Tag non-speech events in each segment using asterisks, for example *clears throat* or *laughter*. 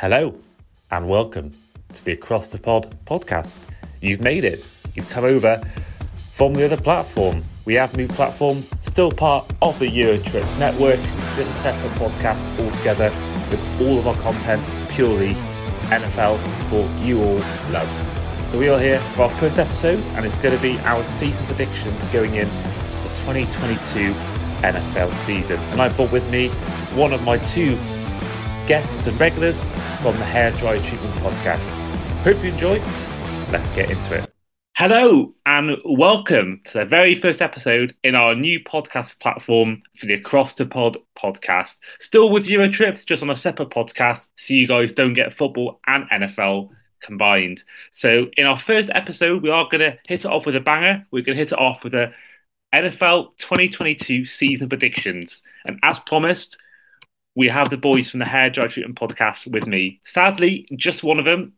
Hello, and welcome to the Across the Pod podcast. You've made it. You've come over from the other platform. We have new platforms, still part of the Eurotrips network. There's a separate podcast altogether with all of our content purely NFL sport you all love. So we are here for our first episode, and it's going to be our season predictions going in to the 2022 NFL season. And I brought with me one of my two guests and regulars from the Hairdryer Treatment Podcast. Hope you enjoy. Let's get into it. Hello and welcome to the very first episode in our new podcast platform for the Across the Pod podcast. Still with Eurotrips, just on a separate podcast, so you guys don't get football and NFL combined. So, in our first episode, we are going to hit it off with a banger. We're going to hit it off with a NFL 2022 season predictions. And as promised, we have the boys from the Hairdryer Treatment podcast with me. Sadly, just one of them.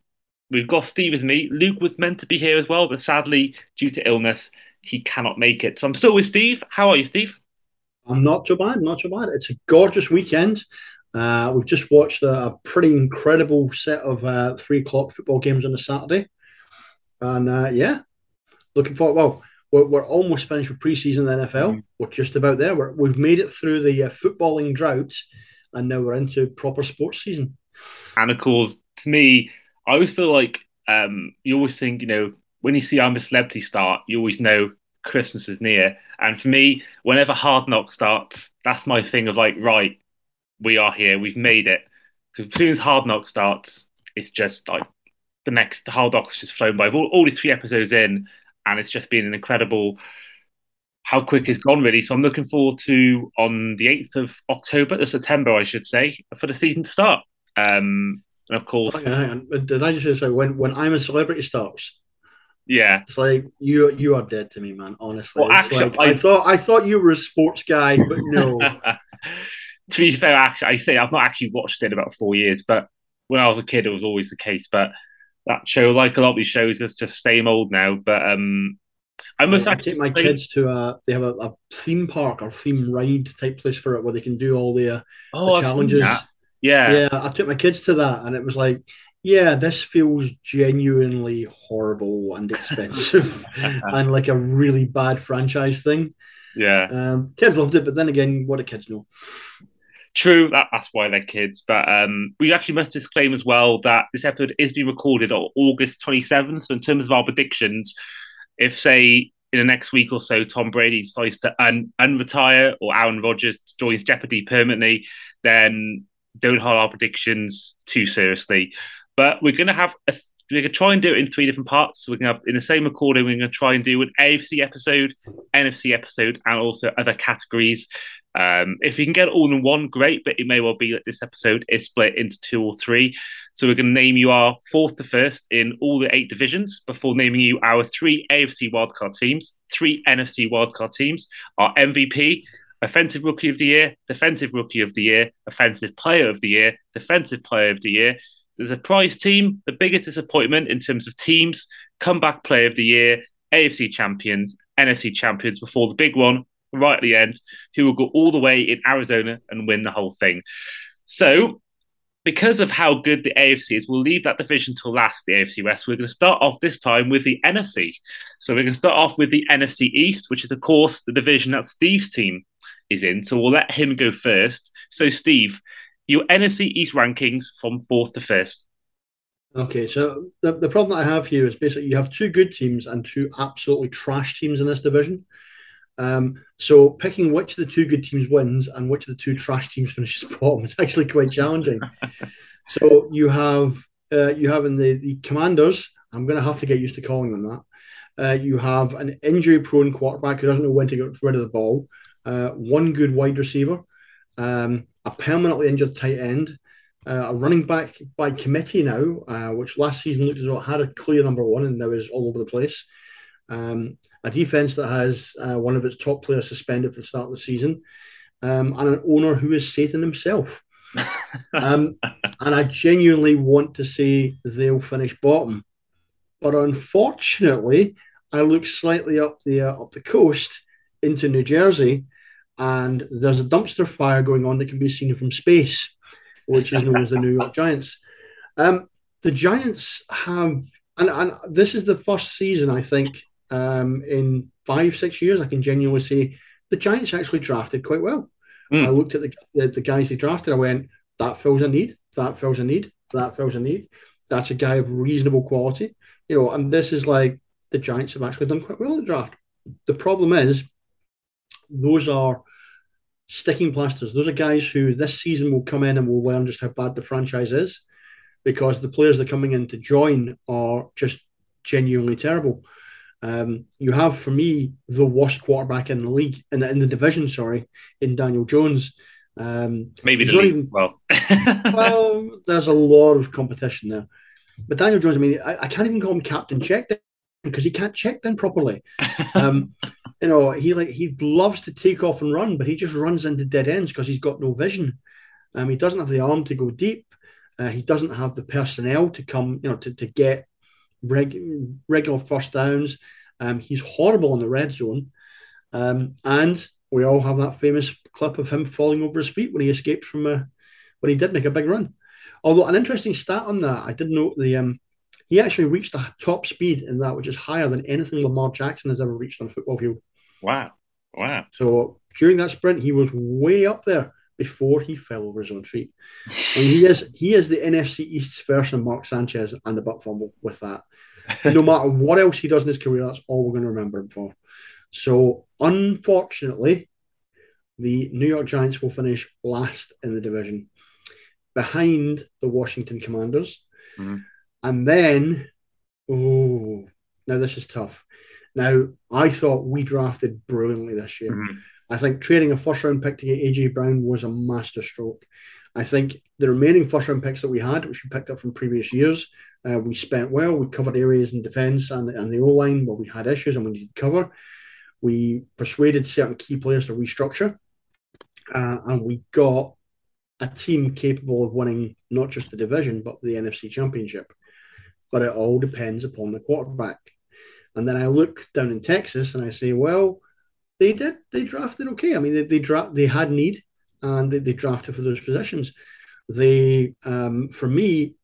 We've got Steve with me. Luke was meant to be here as well, but sadly, due to illness, he cannot make it. So I'm still with Steve. How are you, Steve? I'm not too bad, not too bad. It's a gorgeous weekend. Uh, we've just watched a, a pretty incredible set of uh, three o'clock football games on a Saturday. And uh, yeah, looking forward. Well, we're, we're almost finished with preseason in the NFL. Mm. We're just about there. we have made it through the uh, footballing drought, and now we're into proper sports season. And of course, to me, I always feel like um, you always think, you know, when you see I'm a celebrity start, you always know Christmas is near. And for me, whenever Hard Knock starts, that's my thing of like, right, we are here, we've made it. Because as soon as Hard Knock starts, it's just like the next Hard Knock's just flown by. All, all these three episodes in, and it's just been an incredible how quick it's gone really. So I'm looking forward to on the 8th of October, or September, I should say, for the season to start. Um, and of course, did I just say when when I'm a celebrity starts? Yeah, it's like you you are dead to me, man. Honestly, well, actually, like, I, I, thought I thought you were a sports guy, but *laughs* no. to be fair, actually, I say I've not actually watched it in about four years, but when I was a kid, it was always the case. But that show, like a lot of these shows, is just same old now. But um, I must I take my kids to a they have a, a, theme park or theme ride type place for it where they can do all the, uh, oh, the challenges. Yeah, yeah. I took my kids to that, and it was like, yeah, this feels genuinely horrible and *laughs* expensive, *laughs* and like a really bad franchise thing. Yeah, um, kids loved it, but then again, what do kids know? True, that, that's why they're kids. But um, we actually must disclaim as well that this episode is being recorded on August 27th. So in terms of our predictions, if, say, in the next week or so, Tom Brady decides to un- unretire or Aaron Rodgers joins Jeopardy permanently, then don't hold our predictions too seriously. But we're going to have a we're going to try and do it in three different parts. We're going to have, in the same recording, we're going to try and do an AFC episode, NFC episode, and also other categories. Um, if we can get it all in one, great, but it may well be that this episode is split into two or three. So we're going to name you our fourth to first in all the eight divisions before naming you our three AFC wildcard teams, three NFC wildcard teams, our MVP, offensive rookie of the year, defensive rookie of the year, offensive player of the year, defensive player of the year. There's a prize team, the biggest disappointment in terms of teams, comeback player of the year, AFC champions, NFC champions before the big one, right at the end, who will go all the way in Arizona and win the whole thing. So, because of how good the AFC is, we'll leave that division till last, the AFC West. We're going to start off this time with the NFC. So, we're going to start off with the NFC East, which is, of course, the division that Steve's team is in. So, we'll let him go first. So, Steve, your NFC East rankings from fourth to first. Okay, so the, the problem that I have here is basically you have two good teams and two absolutely trash teams in this division. Um, so picking which of the two good teams wins and which of the two trash teams finishes *laughs* bottom is actually quite challenging. *laughs* so you have uh, you have in the, the Commanders. I'm going to have to get used to calling them that. Uh, you have an injury-prone quarterback who doesn't know when to get rid of the ball. Uh, one good wide receiver, um, a permanently injured tight end, uh, a running back by committee now, uh, which last season looked as though it had a clear number one and now is all over the place. Um, a defense that has uh, one of its top players suspended for the start of the season, um, and an owner who is Satan himself. *laughs* um, and I genuinely want to say they'll finish bottom, but unfortunately, I look slightly up the uh, up the coast into New Jersey, and there's a dumpster fire going on that can be seen from space, which is known as the New York *laughs* Giants. Um, the Giants have, and, and this is the first season I think um, in five six years I can genuinely say the Giants actually drafted quite well. Mm. I looked at the, the, the guys they drafted. I went, that fills a need. That fills a need. That fills a need. That's a guy of reasonable quality, you know. And this is like the Giants have actually done quite well in the draft. The problem is, those are sticking plasters. Those are guys who this season will come in and will learn just how bad the franchise is, because the players that are coming in to join are just genuinely terrible. Um, you have, for me, the worst quarterback in the league, in the, in the division, sorry, in Daniel Jones. Um, Maybe the league. Even, well, *laughs* well, there's a lot of competition there. But Daniel Jones, I mean, I, I can't even call him Captain Check because he can't check them properly. *laughs* Um, you know, he like he loves to take off and run, but he just runs into dead ends because he's got no vision. Um, he doesn't have the arm to go deep. Uh, he doesn't have the personnel to come, you know, to, to get reg- regular first downs. Um, he's horrible in the red zone. Um, and we all have that famous clip of him falling over his feet when he escaped from a, when he did make a big run. Although an interesting stat on that, I did note the um, he actually reached a top speed in that, which is higher than anything Lamar Jackson has ever reached on a football field. Wow. Wow. So during that sprint, he was way up there before he fell over his own feet. And he is he is the NFC East's version of Mark Sanchez and the butt fumble with that. No *laughs* matter what else he does in his career, that's all we're going to remember him for. So unfortunately, the New York Giants will finish last in the division, behind the Washington Commanders. Mm-hmm. And then, oh, now this is tough. Now, I thought we drafted brilliantly this year. Mm-hmm. I think trading a first round pick to get AJ Brown was a masterstroke. I think the remaining first round picks that we had, which we picked up from previous years, uh, we spent well. We covered areas in defence and, and the O line where we had issues and we needed cover. We persuaded certain key players to restructure, uh, and we got a team capable of winning not just the division but the NFC Championship. But it all depends upon the quarterback. And then I look down in Texas and I say, well, they did they drafted okay. I mean, they they they had need and they, they drafted for those positions. They um, for me,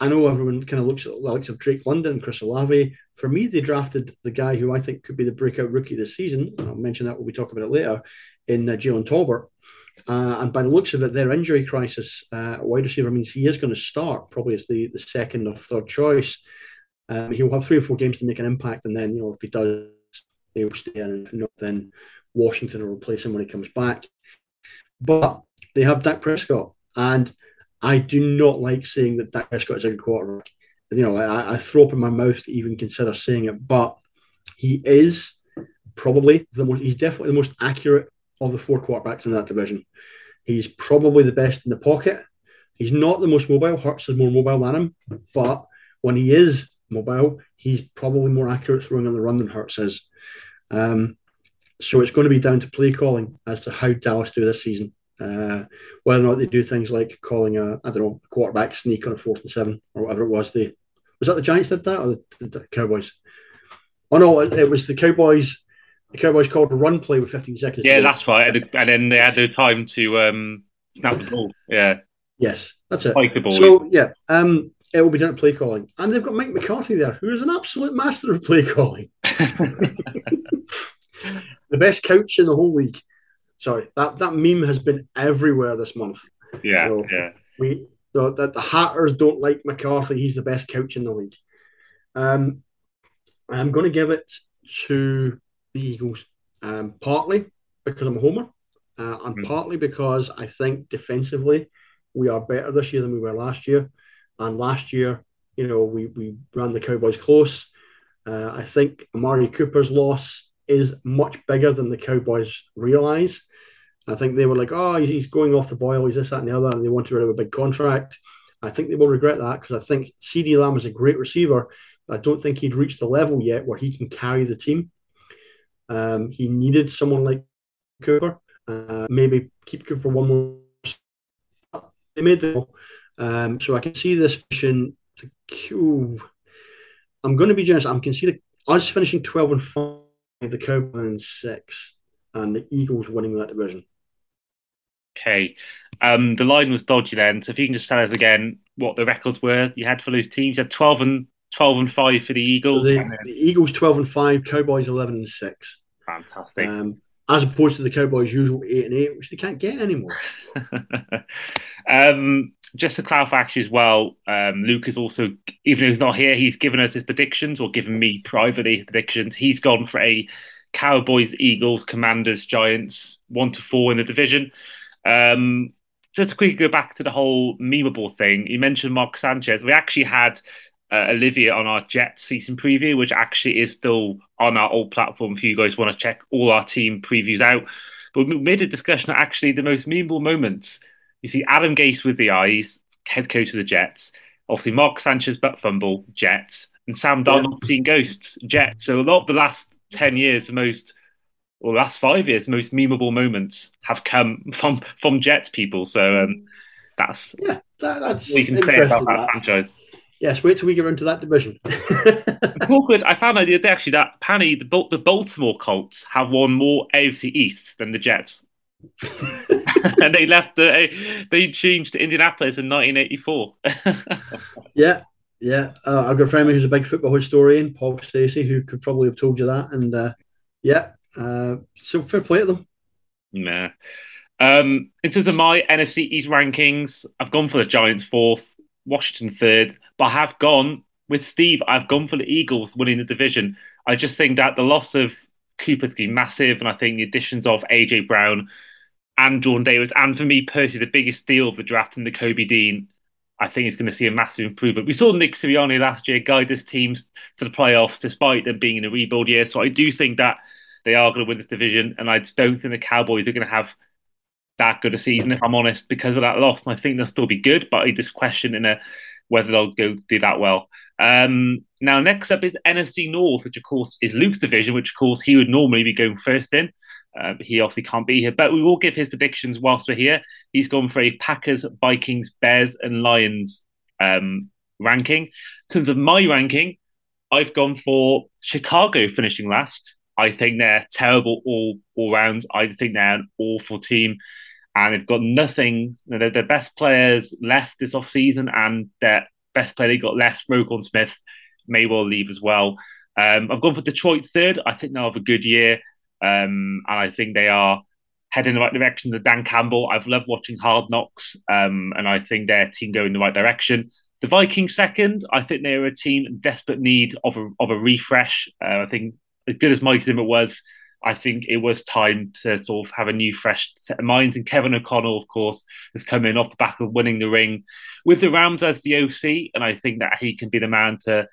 I know everyone kind of looks at the likes of Drake London, Chris Olave. For me, they drafted the guy who I think could be the breakout rookie this season. I'll mention that when we talk about it later in uh, Jalen Tolbert. Uh, and by the looks of it, their injury crisis uh, wide receiver means he is going to start probably as the, the second or third choice. Um, he'll have three or four games to make an impact, and then you know if he does, they will stay in. Then Washington will replace him when he comes back. But they have Dak Prescott, and I do not like saying that Dak Prescott is a good quarterback. You know, I, I throw up in my mouth to even consider saying it, but he is probably the most. He's definitely the most accurate of the four quarterbacks in that division. He's probably the best in the pocket. He's not the most mobile. Hurts is more mobile than him, but when he is mobile, he's probably more accurate throwing on the run than Hurts is. Um, so it's going to be down to play calling as to how Dallas do this season. Uh, whether or not they do things like calling a I don't know a quarterback sneak on a fourth and seven or whatever it was. They was that the Giants did that or the, the Cowboys? Oh no, it, it was the Cowboys the Cowboys called a run play with 15 seconds. Yeah, that's right. And then they had the time to um, snap the ball. Yeah. Yes, that's it. the ball. So yeah, um, it will be done at play calling, and they've got Mike McCarthy there, who is an absolute master of play calling. *laughs* *laughs* the best coach in the whole league. Sorry, that that meme has been everywhere this month. Yeah, yeah. We the, the, the Hatters don't like McCarthy. He's the best coach in the league. Um, I'm going to give it to the Eagles, um, partly because I'm a homer, uh, and mm. partly because I think defensively we are better this year than we were last year. And last year, you know, we, we ran the Cowboys close. Uh, I think Amari Cooper's loss is much bigger than the Cowboys realize. I think they were like, oh, he's, he's going off the boil, he's this, that, and the other, and they wanted to rid of a big contract. I think they will regret that because I think CeeDee Lamb is a great receiver, I don't think he'd reached the level yet where he can carry the team. Um, he needed someone like Cooper, uh, maybe keep Cooper one more. They made the um, so I can see this mission. Ooh, I'm going to be generous. I can see the us finishing twelve and five, the Cowboys six, and the Eagles winning that division. Okay, um, the line was dodgy then. So if you can just tell us again what the records were you had for those teams. You had 12 and 12 and 5 for the Eagles. The, then, the Eagles 12 and 5, Cowboys 11 and 6. Fantastic. Um, as opposed to the Cowboys' usual 8 and 8, which they can't get anymore. *laughs* um, just to clarify, actually, as well, um, Luke is also, even though he's not here, he's given us his predictions or given me privately predictions. He's gone for a Cowboys, Eagles, Commanders, Giants, one to four in the division. Um, just to quickly go back to the whole memeable thing, you mentioned Mark Sanchez. We actually had uh, Olivia on our Jets season preview, which actually is still on our old platform if you guys want to check all our team previews out. But we made a discussion that actually the most memeable moments you see Adam Gase with the eyes, head coach of the Jets. Obviously, Mark Sanchez butt fumble, Jets, and Sam Darnold yeah. seeing ghosts, Jets. So a lot of the last ten years, the most or the last five years, most memeable moments have come from from Jets people. So um, that's yeah, that, that's we can say about that, that franchise. Yes, wait till we get into that division. *laughs* awkward. I found out the other day actually that Panny, the, the Baltimore Colts have won more AFC East than the Jets. and *laughs* they left the they changed to Indianapolis in 1984. *laughs* yeah, yeah. Uh, I've got a friend who's a big football historian, Paul Stacey, who could probably have told you that. And uh, yeah, uh, so fair play to them. Nah. Um, in terms of my NFC East rankings, I've gone for the Giants fourth, Washington third, but I have gone with Steve. I've gone for the Eagles winning the division. I just think that the loss of Cooper's going to be massive, and I think the additions of AJ Brown and Jordan Davis, and for me personally, the biggest deal of the draft and the Kobe Dean, I think is going to see a massive improvement. We saw Nick Sirianni last year guide his teams to the playoffs despite them being in a rebuild year. So I do think that they are going to win this division, and I don't think the Cowboys are going to have that good a season, if I'm honest, because of that loss. And I think they'll still be good, but I just question in a whether they'll go do that well. Um, now, next up is NFC North, which of course is Luke's division, which of course he would normally be going first in. Uh, he obviously can't be here, but we will give his predictions whilst we're here. He's gone for a Packers, Vikings, Bears, and Lions um, ranking. In terms of my ranking, I've gone for Chicago finishing last. I think they're terrible all all round. I think they're an awful team, and they've got nothing. They're their best players left this off season, and their best player they got left, Roquan Smith, may well leave as well. Um, I've gone for Detroit third. I think they'll have a good year. Um, and I think they are heading in the right direction. The Dan Campbell, I've loved watching Hard Knocks, um, and I think their team go in the right direction. The Vikings second, I think they are a team in desperate need of a, of a refresh. Uh, I think as good as Mike Zimmer was, I think it was time to sort of have a new, fresh set of minds. And Kevin O'Connell, of course, has come in off the back of winning the ring with the Rams as the OC, and I think that he can be the man to,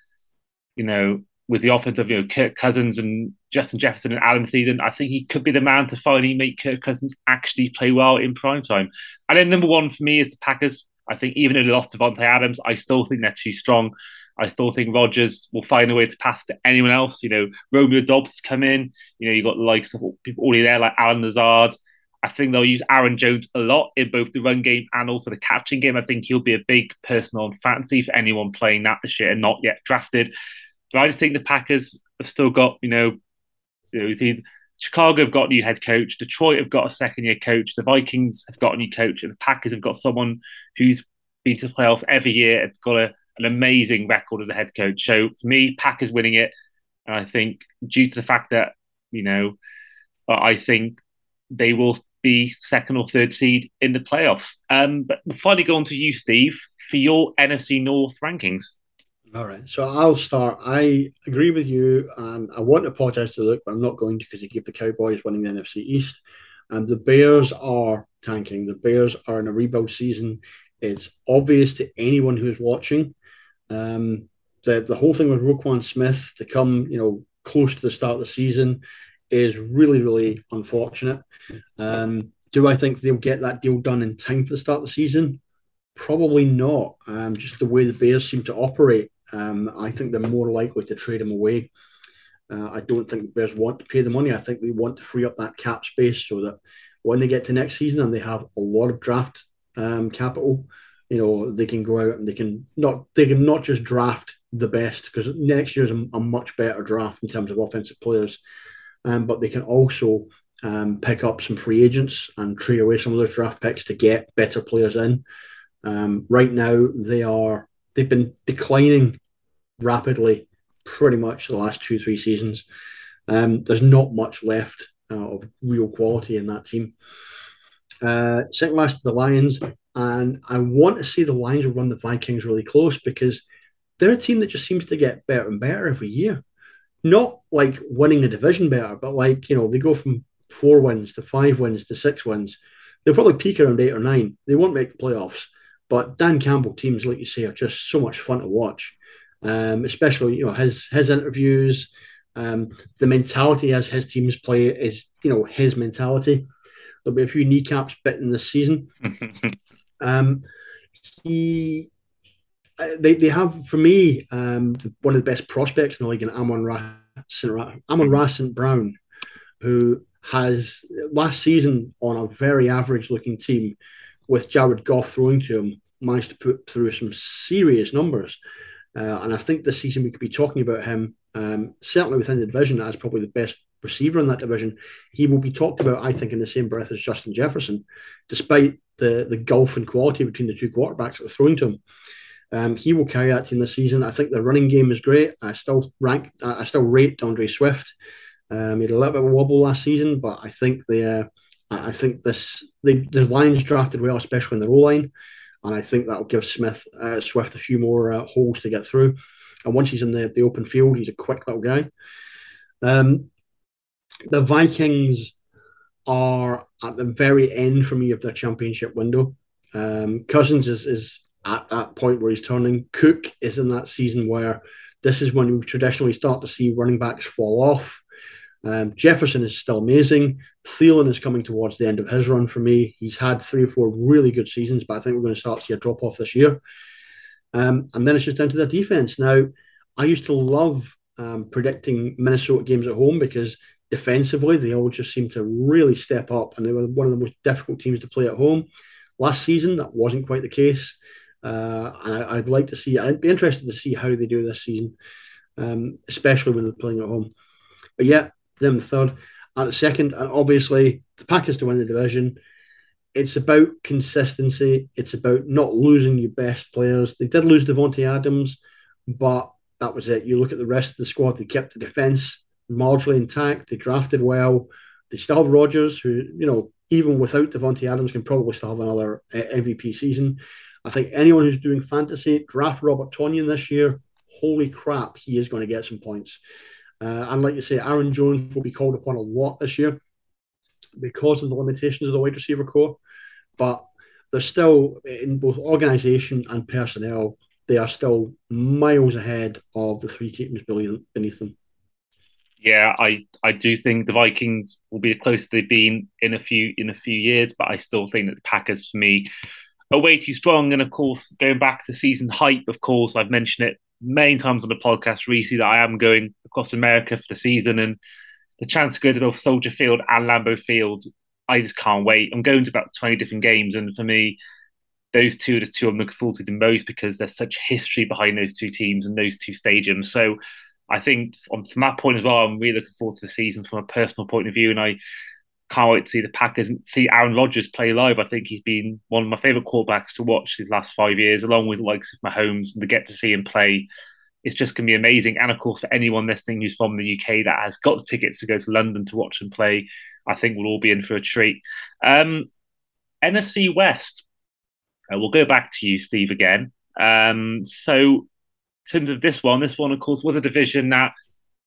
you know, with the offense of you know Kirk Cousins and Justin Jefferson and Adam Thielen, I think he could be the man to finally make Kirk Cousins actually play well in prime time. And then number one for me is the Packers. I think even though they lost Davante Adams, I still think they're too strong. I still think Rodgers will find a way to pass to anyone else. You know, Romeo Doubs come in. You know, you got the likes of people already there like Allen Lazard. I think they'll use Aaron Jones a lot in both the run game and also the catching game. I think he'll be a big personal fancy for anyone playing that this year and not yet drafted. But I just think the Packers have still got, you know, you know Chicago have got a new head coach, Detroit have got a second year coach, the Vikings have got a new coach, and the Packers have got someone who's been to the playoffs every year. It's got a, an amazing record as a head coach. So for me, Packers winning it. And I think due to the fact that, you know, I think they will be second or third seed in the playoffs. Um, but finally, go on to you, Steve, for your NFC North rankings. All right, so I'll start. I agree with you, and I want to apologise to Luke, but I'm not going to because he gave the Cowboys winning the NFC East. And the Bears are tanking. The Bears are in a rebuild season. It's obvious to anyone who is watching. Um, the the whole thing with Roquan Smith to come, you know, close to the start of the season is really, really unfortunate. Um, do I think they'll get that deal done in time for the start of the season? Probably not. Um, just the way the Bears seem to operate. Um, I think they're more likely to trade him away. Uh, I don't think the Bears want to pay the money. I think they want to free up that cap space so that when they get to next season and they have a lot of draft um, capital, you know, they can go out and they can not they can not just draft the best because next year's a, a much better draft in terms of offensive players, um, but they can also um, pick up some free agents and trade away some of those draft picks to get better players in. Um, right now, they are they've been declining rapidly, pretty much the last two three seasons. Um, there's not much left uh, of real quality in that team. Uh, second last, the Lions, and I want to see the Lions run the Vikings really close because they're a team that just seems to get better and better every year. Not like winning the division better, but like you know they go from four wins to five wins to six wins. They'll probably peak around eight or nine. They won't make the playoffs, but Dan Campbell teams, like you say, are just so much fun to watch. Um, especially you know his his interviews, um, the mentality as his teams play is you know his mentality. There'll be a few kneecaps bitten this season. *laughs* um, he, uh, they, they have for me um, one of the best prospects in the league in Amon Ra, Amon Ra St. Brown, who has last season on a very average looking team with Jared Goff throwing to him managed to put through some serious numbers. Uh, and I think this season we could be talking about him um, certainly within the division as probably the best receiver in that division. He will be talked about, I think, in the same breath as Justin Jefferson, despite the the gulf in quality between the two quarterbacks that are throwing to him. Um, he will carry that team this season. I think the running game is great. I still rank, I still rate Andre Swift. Um, he had a little bit of a wobble last season, but I think the uh, I think this the the Lions drafted well, especially in the row line, and I think that will give Smith uh, Swift a few more uh, holes to get through. And once he's in the, the open field, he's a quick little guy. Um, the Vikings are at the very end for me of their championship window. Um, Cousins is, is at that point where he's turning. Cook is in that season where this is when we traditionally start to see running backs fall off. Um, Jefferson is still amazing. Thielen is coming towards the end of his run for me. He's had three or four really good seasons, but I think we're going to start to see a drop off this year. Um, and then it's just down to their defense. Now, I used to love um, predicting Minnesota games at home because defensively they all just seemed to really step up and they were one of the most difficult teams to play at home. Last season, that wasn't quite the case. Uh, and I, would like to see, I'd be interested to see how they do this season, um, especially when they're playing at home. But yeah, them third. and second, and obviously the Packers to win the division. It's about consistency. It's about not losing your best players. They did lose Davante Adams, but that was it. You look at the rest of the squad, they kept the defense marginally intact. They drafted well. They still have Rodgers, who, you know, even without Davante Adams, can probably still have another uh, MVP season. I think anyone who's doing fantasy, draft Robert Tonyan this year. Holy crap, he is going to get some points. Uh, and like you say, Aaron Jones will be called upon a lot this year because of the limitations of the wide receiver corps. But they're still in both organization and personnel they are still miles ahead of the three teams beneath them. Yeah, I, I do think the Vikings will be the closest they've been in a few in a few years, but I still think that the Packers for me are way too strong. And of course, going back to season hype, of course, I've mentioned it many times on the podcast recently that I am going across America for the season and the chance to go to both Soldier Field and Lambeau Field. I just can't wait. I'm going to about 20 different games, and for me, those two are the two I'm looking forward to the most because there's such history behind those two teams and those two stadiums. So I think from, from that point as well, I'm really looking forward to the season from a personal point of view, and I can't wait to see the Packers and see Aaron Rodgers play live. I think he's been one of my favourite quarterbacks to watch these last five years, along with the likes of Mahomes, and to get to see him play. It's just going to be amazing. And of course, for anyone listening who's from the UK that has got tickets to go to London to watch him play, I think we'll all be in for a treat. Um, NFC West, uh, we'll go back to you, Steve, again. Um, so, terms of this one, this one, of course, was a division that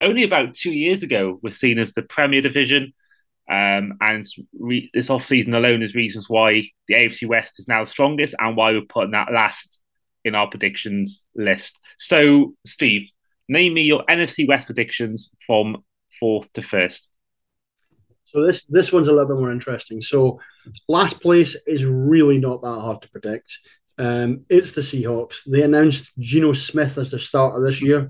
only about two years ago was seen as the Premier Division. Um, and re- this off-season alone is reasons why the AFC West is now the strongest and why we're putting that last in our predictions list. So, Steve, name me your NFC West predictions from fourth to first. So this this one's a little bit more interesting. So last place is really not that hard to predict. Um, it's the Seahawks. They announced Geno Smith as the starter this year.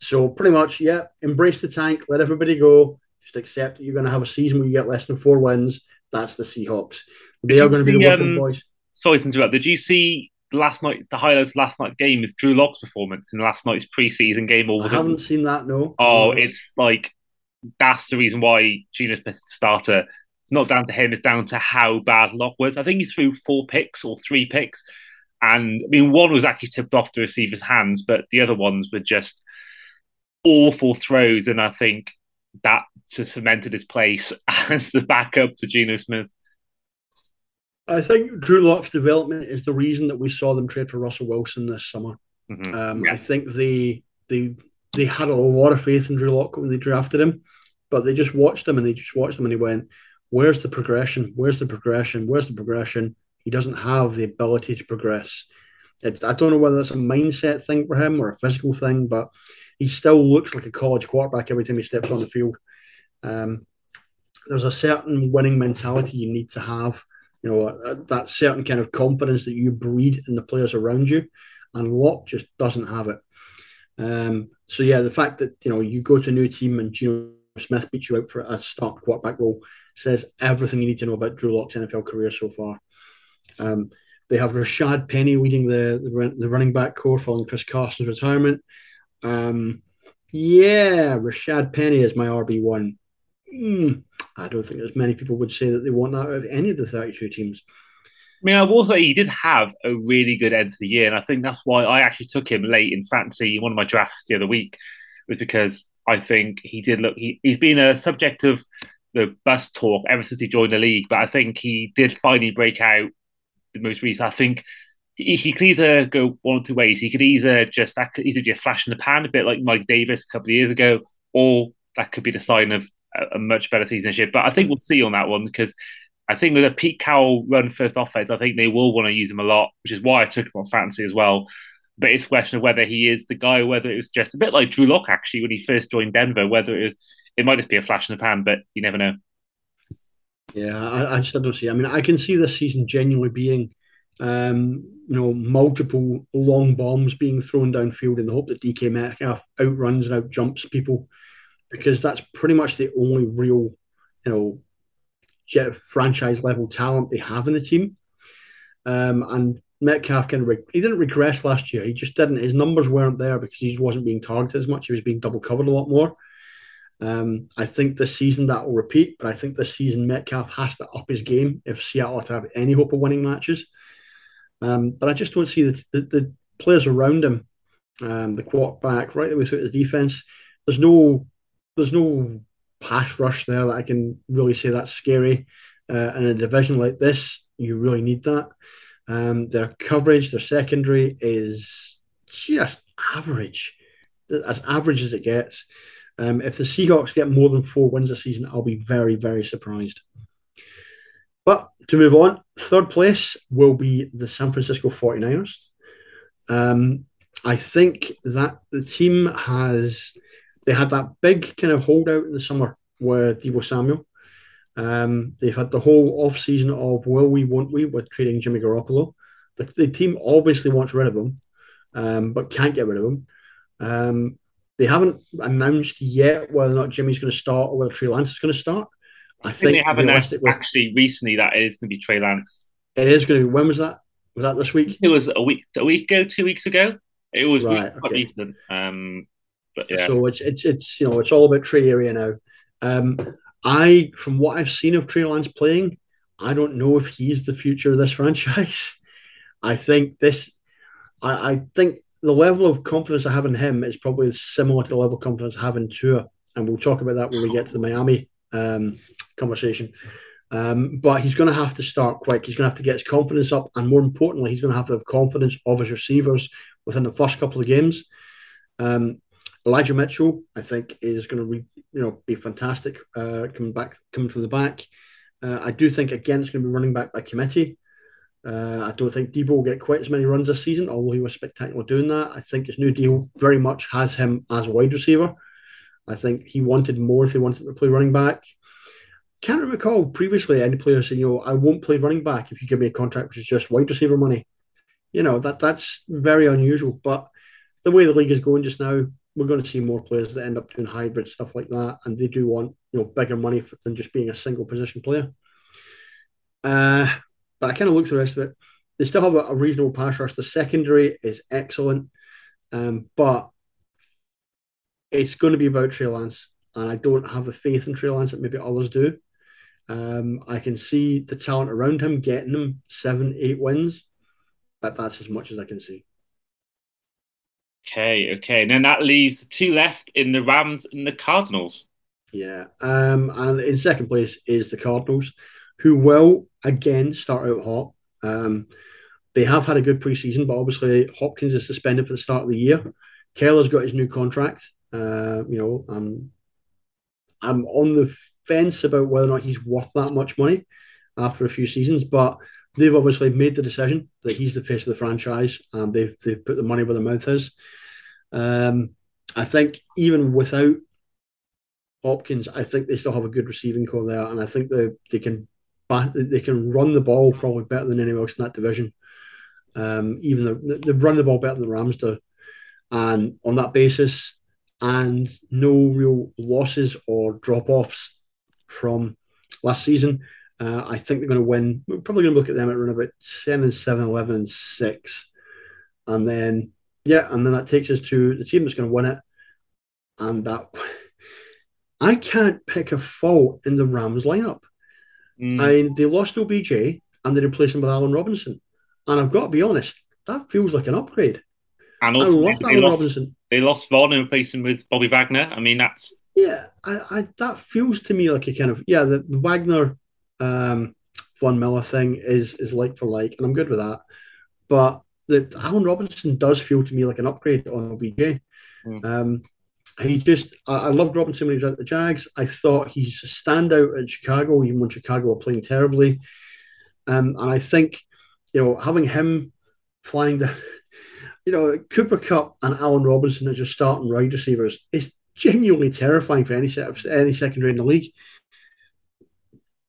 So pretty much, yeah, embrace the tank, let everybody go. Just accept that you're going to have a season where you get less than four wins. That's the Seahawks. They are going to be the working um, boys. Sorry to interrupt. Did you see last night the highlights last night's game with Drew Lock's performance in last night's preseason game? Or was I haven't it... seen that. No. Oh, it's like that's the reason why Geno Smith's starter. It's not down to him, it's down to how bad Lock was. I think he threw four picks or three picks. And I mean, one was actually tipped off the receiver's hands, but the other ones were just awful throws. And I think that cemented his place *laughs* as the backup to Geno Smith. I think Drew Lock's development is the reason that we saw them trade for Russell Wilson this summer. Mm-hmm. Um, yeah. I think they they they had a lot of faith in Drew Lock when they drafted him, but they just watched him and they just watched him and he went, "Where's the progression? Where's the progression? Where's the progression?" He doesn't have the ability to progress. It, I don't know whether it's a mindset thing for him or a physical thing, but he still looks like a college quarterback every time he steps on the field. Um, there's a certain winning mentality you need to have you know, that certain kind of confidence that you breed in the players around you. And Lock just doesn't have it. Um, so yeah, the fact that you know you go to a new team and Geno Smith beats you out for a start quarterback role says everything you need to know about Drew Lock's NFL career so far. Um, they have Rashad Penny leading the, the, the running back corps following Chris Carson's retirement. Um, yeah, Rashad Penny is my RB one. Mm, I don't think as many people would say that they want that out of any of the 32 teams. I mean, I will say he did have a really good end to the year, and I think that's why I actually took him late in fantasy in one of my drafts the other week, was because I think he did look. He, he's been a subject of the bus talk ever since he joined the league, but I think he did finally break out the most recent. I think he, he could either go one or two ways. He could either just that could either be a flash in the pan, a bit like Mike Davis a couple of years ago, or that could be the sign of a, much better season this year. But I think we'll see on that one because I think with a Pete Carroll run first offense, I think they will want to use him a lot, which is why I took him on fantasy as well. But it's a question of whether he is the guy, whether it was just a bit like Drew Lock actually when he first joined Denver, whether it was, it might just be a flash in the pan, but you never know. Yeah, I, I just don't see. I mean, I can see this season genuinely being, um, you know, multiple long bombs being thrown downfield in the hope that DK Metcalf outruns and outjumps people because that's pretty much the only real, you know, franchise level talent they have in the team. Um, and Metcalf kind of re- he didn't regress last year. He just didn't. His numbers weren't there because he wasn't being targeted as much. He was being double covered a lot more. Um, I think this season that will repeat, but I think this season Metcalf has to up his game if Seattle to have any hope of winning matches. Um, but I just don't see the, the, the players around him, um, the quarterback, right the way through the defense. There's no there's no pass rush there that I can really say that's scary. Uh, in a division like this, you really need that. Um, their coverage, their secondary is just average, as average as it gets. Um, if the Seahawks get more than four wins a season, I'll be very, very surprised. But to move on, third place will be the San Francisco 49ers. Um, I think that the team has they had that big kind of holdout in the summer with Deebo Samuel. Um, they've had the whole off season of will we, won't we, with trading Jimmy Garoppolo. The, the team obviously wants rid of him, um, but can't get rid of him. Um, they haven't announced yet whether or not Jimmy's going to start or whether Trey Lance is going to start. I, I think, think, they have announced actually recently that it is going to be Trey Lance. It is going to be. When was that? Was that this week? It was a week, a week ago, two weeks ago. It was right, okay. recent. Um, but yeah. So it's it's it's you know it's all about Trey area now. Um, I from what I've seen of Trey Lance playing, I don't know if he's the future of this *laughs* franchise. I think this, I, I think the level of confidence I have in him is probably similar to the level of confidence I have in Tua, and we'll talk about that when we get to the Miami um, conversation. Um, but he's going to have to start quick. He's going to have to get his confidence up, and more importantly, he's going to have to have confidence of his receivers within the first couple of games. Um, Elijah Mitchell, I think, is going to re, you know be fantastic uh, coming back coming from the back. Uh, I do think again it's going to be running back by committee. Uh, I don't think Deebo will get quite as many runs this season, although he was spectacular doing that. I think his new deal very much has him as a wide receiver. I think he wanted more if he wanted to play running back. Can't recall previously any player saying, you know, I won't play running back if you give me a contract which is just wide receiver money. You know, that that's very unusual. But the way the league is going just now, we're going to see more players that end up doing hybrid stuff like that, and they do want you know bigger money than just being a single position player. Uh, but I kind of look through the rest of it. They still have a, a reasonable pass rush. The secondary is excellent, um, but it's going to be about Trey Lance, and I don't have the faith in Trey Lance that maybe others do. Um, I can see the talent around him getting him seven, eight wins. but that's as much as I can see. Okay, okay. And then that leaves two left in the Rams and the Cardinals. Yeah. Um, and in second place is the Cardinals, who will again start out hot. Um, they have had a good preseason, but obviously Hopkins is suspended for the start of the year. Kyler's got his new contract. Uh, you know, I'm I'm on the fence about whether or not he's worth that much money after a few seasons, but they've obviously made the decision that he's the face of the franchise, and they've they've put the money where the mouth is. Um, I think even without Hopkins, I think they still have a good receiving corps there, and I think they they can they can run the ball probably better than anyone else in that division. Um, even the, they've run the ball better than the Rams do, and on that basis, and no real losses or drop offs from last season. Uh, I think they're going to win. We're probably going to look at them at around about 7, 7, 11, and 6. And then, yeah, and then that takes us to the team that's going to win it. And that, I can't pick a fault in the Rams lineup. Mm. Mean, they lost OBJ and they replaced him with Allen Robinson. And I've got to be honest, that feels like an upgrade. And also, I love they, Allen lost, Robinson. They lost Von and replaced him with Bobby Wagner. I mean, that's. Yeah, I, I that feels to me like a kind of, yeah, the, the Wagner um, Von Miller thing is is like for like, and I'm good with that. But the Allen Robinson does feel to me like an upgrade on OBJ. Mm. Um, he just, I, loved Robinson when he was at the Jags. I thought he's a standout at Chicago, even when Chicago were playing terribly. Um, and I think, you know, having him flying the, *laughs* you know, Cooper Kupp and Allen Robinson as your starting wide receivers is genuinely terrifying for any set of any secondary in the league.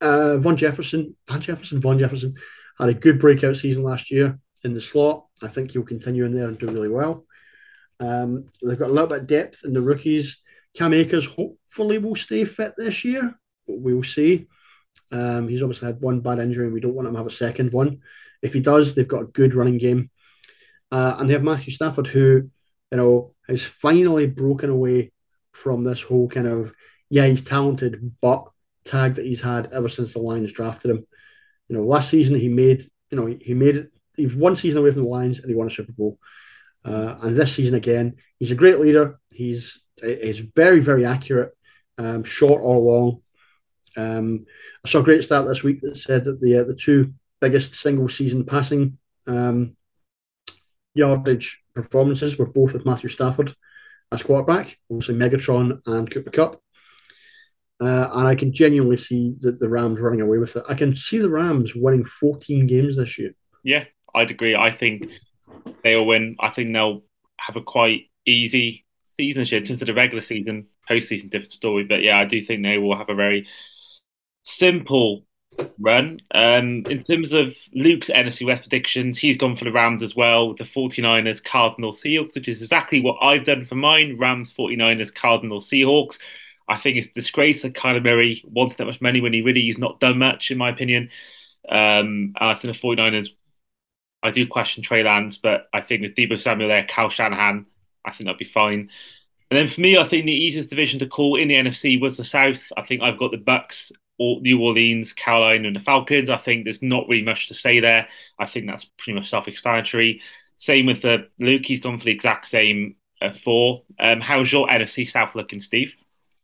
Uh, Von Jefferson, Van Jefferson, Von Jefferson had a good breakout season last year in the slot. I think he'll continue in there and do really well. Um, they've got a little bit of depth in the rookies. Cam Akers hopefully will stay fit this year, but we'll see. Um, he's obviously had one bad injury, and we don't want him to have a second one. If he does, they've got a good running game. Uh, and they have Matthew Stafford, who, you know, has finally broken away from this whole kind of, yeah, he's talented, but tag that he's had ever since the Lions drafted him. You know, last season he made, you know, he made it. He was one season away from the Lions and he won a Super Bowl. Uh, and this season again, he's a great leader. He's he's very very accurate, um, short or long. Um, I saw a great stat this week that said that the uh, the two biggest single season passing um, yardage performances were both with Matthew Stafford as quarterback, obviously Megatron and Cooper Kupp. Uh, and I can genuinely see that the Rams running away with it. I can see the Rams winning 14 games this year. Yeah, I'd agree. I think they'll win. I think they'll have a quite easy season this year. Of the regular season, postseason, different story. But yeah, I do think they will have a very simple run. Um, in terms of Luke's NFC West predictions, he's gone for the Rams as well, the 49ers, Cardinals, Seahawks, which is exactly what I've done for mine Rams, 49ers, Cardinals, Seahawks. I think it's disgrace that Kyler Murray wants that much money when he really he's not done much, in my opinion. Um, I think the 49ers, I do question Trey Lance, but I think with Deebo Samuel there, Cal Shanahan, I think that'd be fine. And then for me, I think the easiest division to call in the NFC was the South. I think I've got the Bucks, New Orleans, Carolina, and the Falcons. I think there's not really much to say there. I think that's pretty much self-explanatory. Same with the Luke; he's gone for the exact same uh, four. Um, how's your NFC South looking, Steve?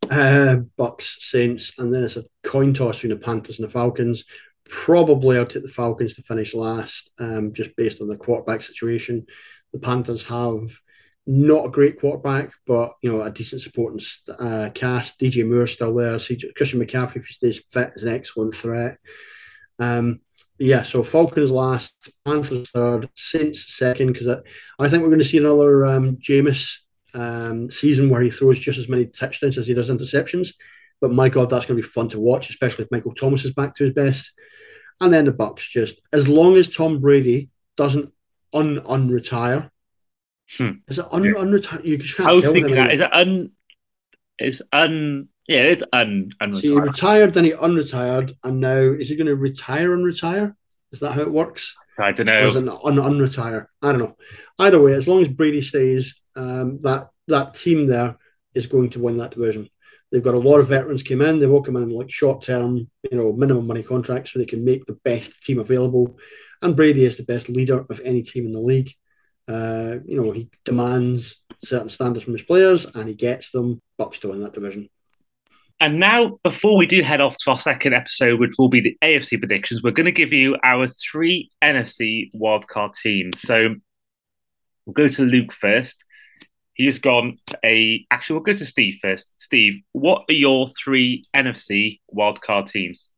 Uh, Bucks, Saints, and then it's a coin toss between the Panthers and the Falcons. Probably I'll take the Falcons to finish last, um, just based on the quarterback situation. The Panthers have not a great quarterback, but you know a decent supporting uh, cast. DJ Moore still there. Christian McCaffrey, if he stays fit, is an excellent threat. Um, yeah, so Falcons last, Panthers third, Saints second, because I, I, think we're going to see another um, Jameis um, season where he throws just as many touchdowns as he does interceptions. But my God, that's going to be fun to watch, especially if Michael Thomas is back to his best. And then the Bucks, just as long as Tom Brady doesn't un unretire. Hmm. Is it un unretire? You can't I was thinking that. Is it un? It's un. Yeah, it's un unretired. So he retired, then he unretired, and now is he going to retire and retire? Is that how it works? I don't know. Or is it un unretire? I don't know. Either way, as long as Brady stays, um, that that team there is going to win that division. They've got a lot of veterans came in. They've all come in like short term, you know, minimum money contracts so they can make the best team available. And Brady is the best leader of any team in the league. Uh, you know, he demands certain standards from his players and he gets them. Bucks to win that division. And now, before we do head off to our second episode, which will be the AFC predictions, we're going to give you our three NFC wildcard teams. So we'll go to Luke first. He's gone a. Actually, we'll go to Steve first. Steve, what are your three NFC wildcard teams?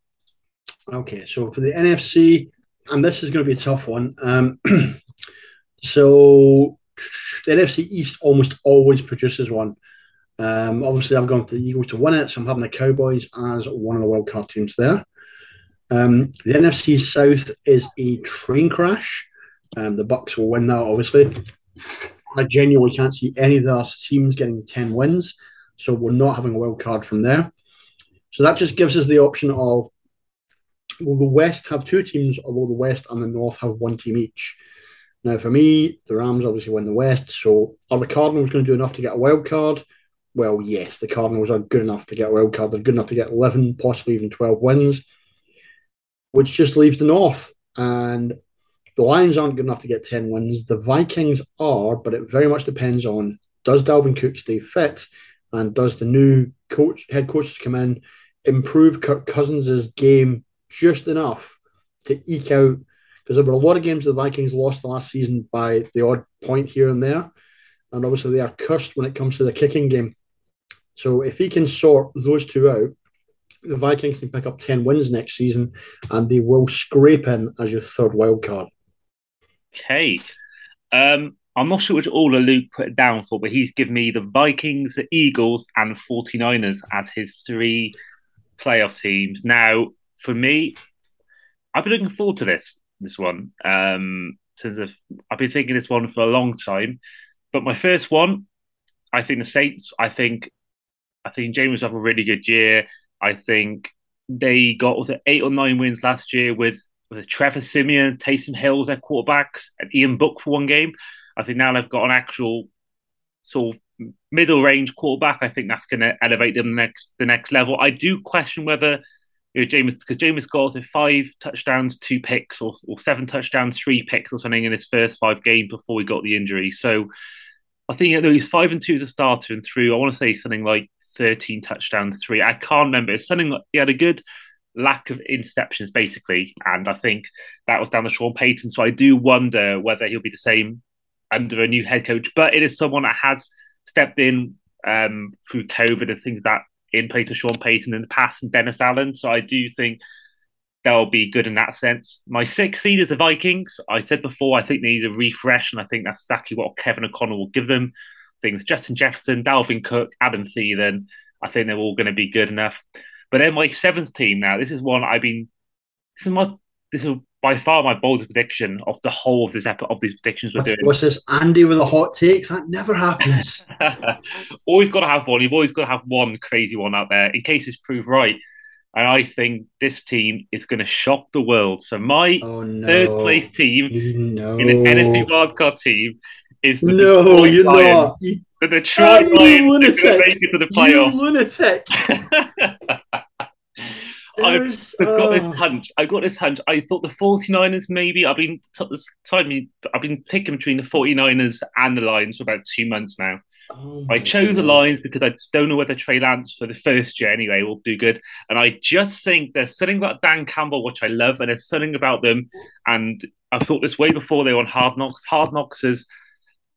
Okay, so for the NFC, and this is going to be a tough one. Um, *clears throat* so the NFC East almost always produces one. Um, obviously, I've gone for the Eagles to win it, so I'm having the Cowboys as one of the wildcard teams there. Um, the NFC South is a train crash. Um, the Bucs will win that, obviously. I genuinely can't see any of those teams getting 10 wins, so we're not having a wild card from there. So that just gives us the option of will the West have two teams, or will the West and the North have one team each? Now, for me, the Rams obviously win the West. So, are the Cardinals going to do enough to get a wild card? Well, yes, the Cardinals are good enough to get a wild card. They're good enough to get 11, possibly even 12 wins, which just leaves the North. And the Lions aren't good enough to get 10 wins. The Vikings are, but it very much depends on does Dalvin Cook stay fit and does the new coach head coaches come in, improve Kirk Cousins' game just enough to eke out because there were a lot of games the Vikings lost last season by the odd point here and there. And obviously they are cursed when it comes to the kicking game. So if he can sort those two out, the Vikings can pick up 10 wins next season and they will scrape in as your third wild card. Okay. Um, I'm not sure which order Luke put it down for, but he's given me the Vikings, the Eagles, and 49ers as his three playoff teams. Now, for me, I've been looking forward to this this one. Um, terms of I've been thinking this one for a long time, but my first one, I think the Saints. I think I think Jameis have a really good year. I think they got was it eight or nine wins last year with with Trevor Siemian, Taysom Hill as their quarterbacks, and Ian Book for one game. I think now they've got an actual sort of middle range quarterback. I think that's going to elevate them next the next level. I do question whether you know, Jameis because Jameis got five touchdowns, two picks, or, or seven touchdowns, three picks, or something in his first five games before he got the injury. So I think you know, five and two as a starter and through. I want to say something like thirteen touchdowns, three. I can't remember. It's something like he had a good lack of interceptions basically, and I think that was down to Sean Payton. So I do wonder whether he'll be the same under a new head coach. But it is someone that has stepped in um, through COVID and things that in place of Sean Payton in the past and Dennis Allen. So I do think they'll be good in that sense. My sixth seed is the Vikings. I said before, I think they need a refresh, and I think that's exactly what Kevin O'Connell will give them. Things Justin Jefferson, Dalvin Cook, Adam Thielen. I think they're all going to be good enough. But then my seventh team now, this is one I've been. This is my. This is by far my boldest prediction of the whole of this epi- of these predictions we're doing. What's this, Andy with a hot take? That never happens. *laughs* always got to have one. You've always got to have one crazy one out there in case it's proved right. And I think this team is going to shock the world. So my oh, no. third place team no. in the NFC wildcard team is the no, Detroit you're Lions. not. You, The Detroit you Lions are lunatic. going to make it to the you lunatic. *laughs* I've, I've got this oh. hunch. I've got this hunch. I thought the 49ers maybe. I've been t- this time I've been picking between the 49ers and the Lions for about two months now. Oh I chose the Lions because I just don't know whether Trey Lance for the first year anyway will do good. And I just think there's something about Dan Campbell, which I love, and there's something about them. And I thought this way before they were on Hard Knocks. Hard Knocks has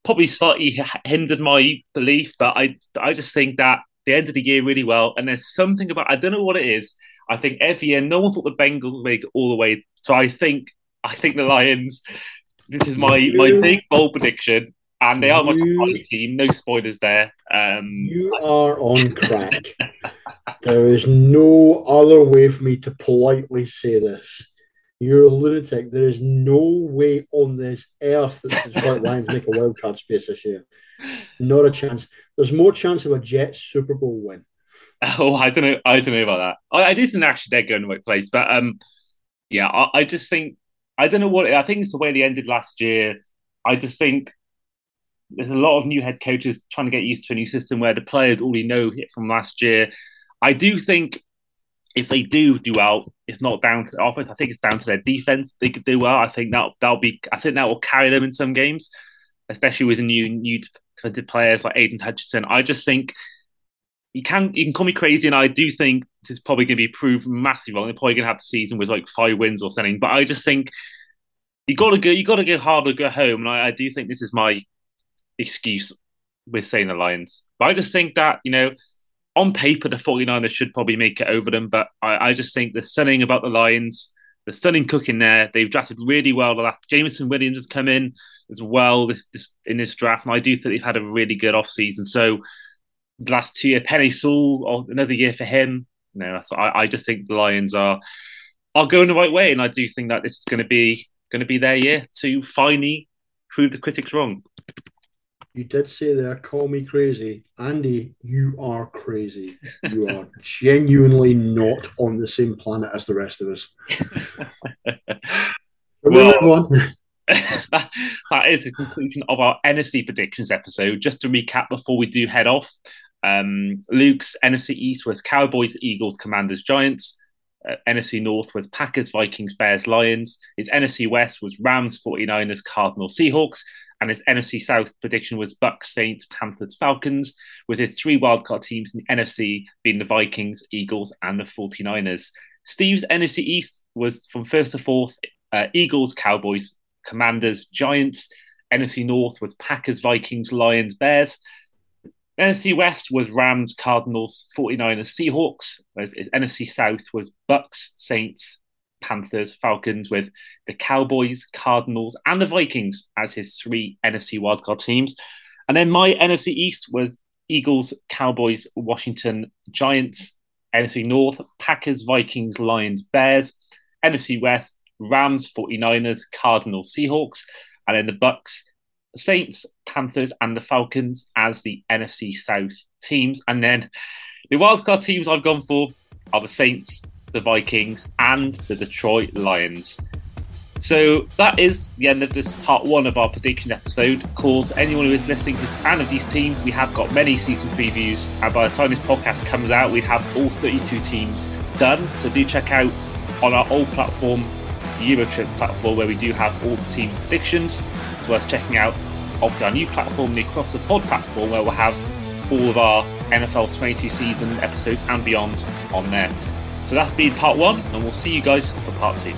probably slightly hindered my belief, but I I just think that they ended the year really well. And there's something about I don't know what it is. I think every year no one thought the Bengals make it all the way. So I think I think the Lions. This is my my big bold prediction, and they are my team. No spoilers there. Um, You are on crack. there is no other way for me to politely say this. You're a lunatic. There is no way on this earth that the Detroit Lions make a wild card space this year. Not a chance. There's more chance of a Jets Super Bowl win. *laughs* Oh, I don't know. I don't know about that. I, I do think actually they're going the right place, but um, yeah, I, I just think I don't know what I think it's the way they ended last year. I just think there's a lot of new head coaches trying to get used to a new system where the players already know it from last year. I do think if they do do well, it's not down to the offense. I think it's down to their defense. They could do well. I think that that'll be. I think that will carry them in some games, especially with new new defensive players like Aidan Hutchinson. I just think you can you can call me crazy, and I do think this is probably going to be proved massively wrong. They're probably going to have the season with like five wins or something. But I just think you got to go. You got to go hard or go home, and I, I do think this is my excuse with saying the Lions. But I just think that you know on paper, the 49ers should probably make it over them. But I, I just think there's something about the Lions. The stunning cook in there. They've drafted really well. The last Jameson Williams has come in as well this, this in this draft, and I do think they've had a really good off season. So the last two year, Penei Sewell, or another year for him. No, I, I just think the Lions are are going the right way, and I do think that this is going to be going to be their year to finally prove the critics wrong you did say there, call me crazy. Andy, you are crazy. You are *laughs* genuinely not on the same planet as the rest of us. *laughs* well, that, *laughs* that is the conclusion of our NFC predictions episode. Just to recap before we do head off, um, Luke's NFC East was Cowboys, Eagles, Commanders, Giants. Uh, NFC North was Packers, Vikings, Bears, Lions. Its NFC West was Rams, 49ers, Cardinals, Seahawks and his NFC South prediction was Bucs, Saints, Panthers, Falcons, with his three wildcard teams in the NFC being the Vikings, Eagles, and the 49ers. Steve's NFC East was from first to fourth uh, Eagles, Cowboys, Commanders, Giants. NFC North was Packers, Vikings, Lions, Bears. NFC West was Rams, Cardinals, 49ers, Seahawks. Whereas NFC South was Bucs, Saints, Panthers, Falcons, with the Cowboys, Cardinals, and the Vikings as his three NFC wildcard teams. And then my NFC East was Eagles, Cowboys, Washington, Giants, NFC North, Packers, Vikings, Lions, Bears, NFC West, Rams, 49ers, Cardinals, Seahawks, and then the Bucs, Saints, Panthers, and the Falcons as the NFC South teams. And then the wildcard teams I've gone for are the Saints, the Vikings, and the Detroit Lions. So that is the end of this part one of our prediction episode. Of course, anyone who is listening is a fan of these teams, we have got many season previews, and by the time this podcast comes out, we'd have all 32 teams done. So do check out on our old platform, the Eurotrip platform, where we do have all the teams' predictions. It's worth checking out. Obviously, our new platform, the Across the Pod platform, where we'll have all of our NFL 22 season episodes and beyond on there. So that's been part one, and we'll see you guys for part two.